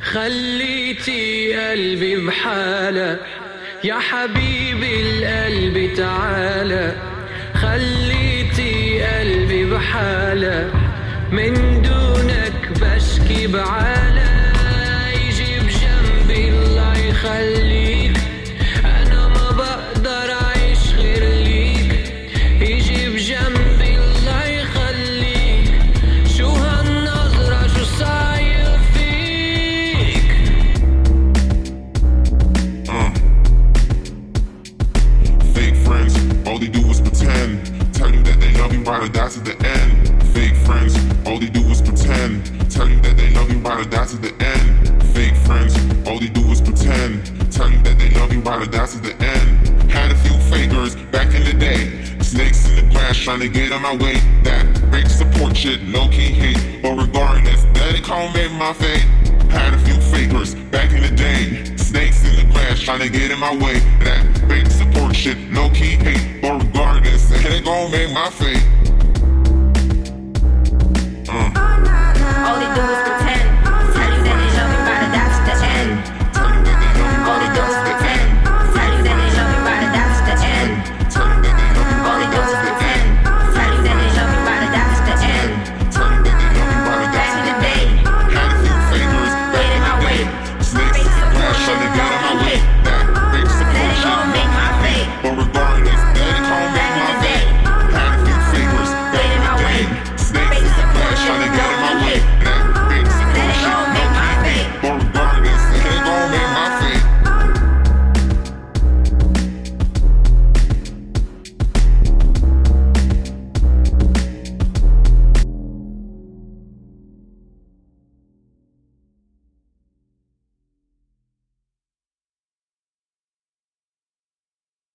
خليتي قلبي بحالة. يا حبيبي القلب تعالى. خليتي قلبي بحالة. من دونك بشكي بعالة. Ride or die the end. Fake friends, all they do is pretend. Tell you that they love you, ride or die the end. Fake friends, all they do is pretend. Tell you that they love you, ride or die the end. Had a few fakers back in the day. Snakes in the grass trying to get in my way. That fake support shit, low key hate. But regardless, that ain't call me my fate. Had a few fakers back in the day. Snakes in the grass trying to get in my way. That fake support shit, low key hate. But regardless, that ain't gon' make my fate. Sunday.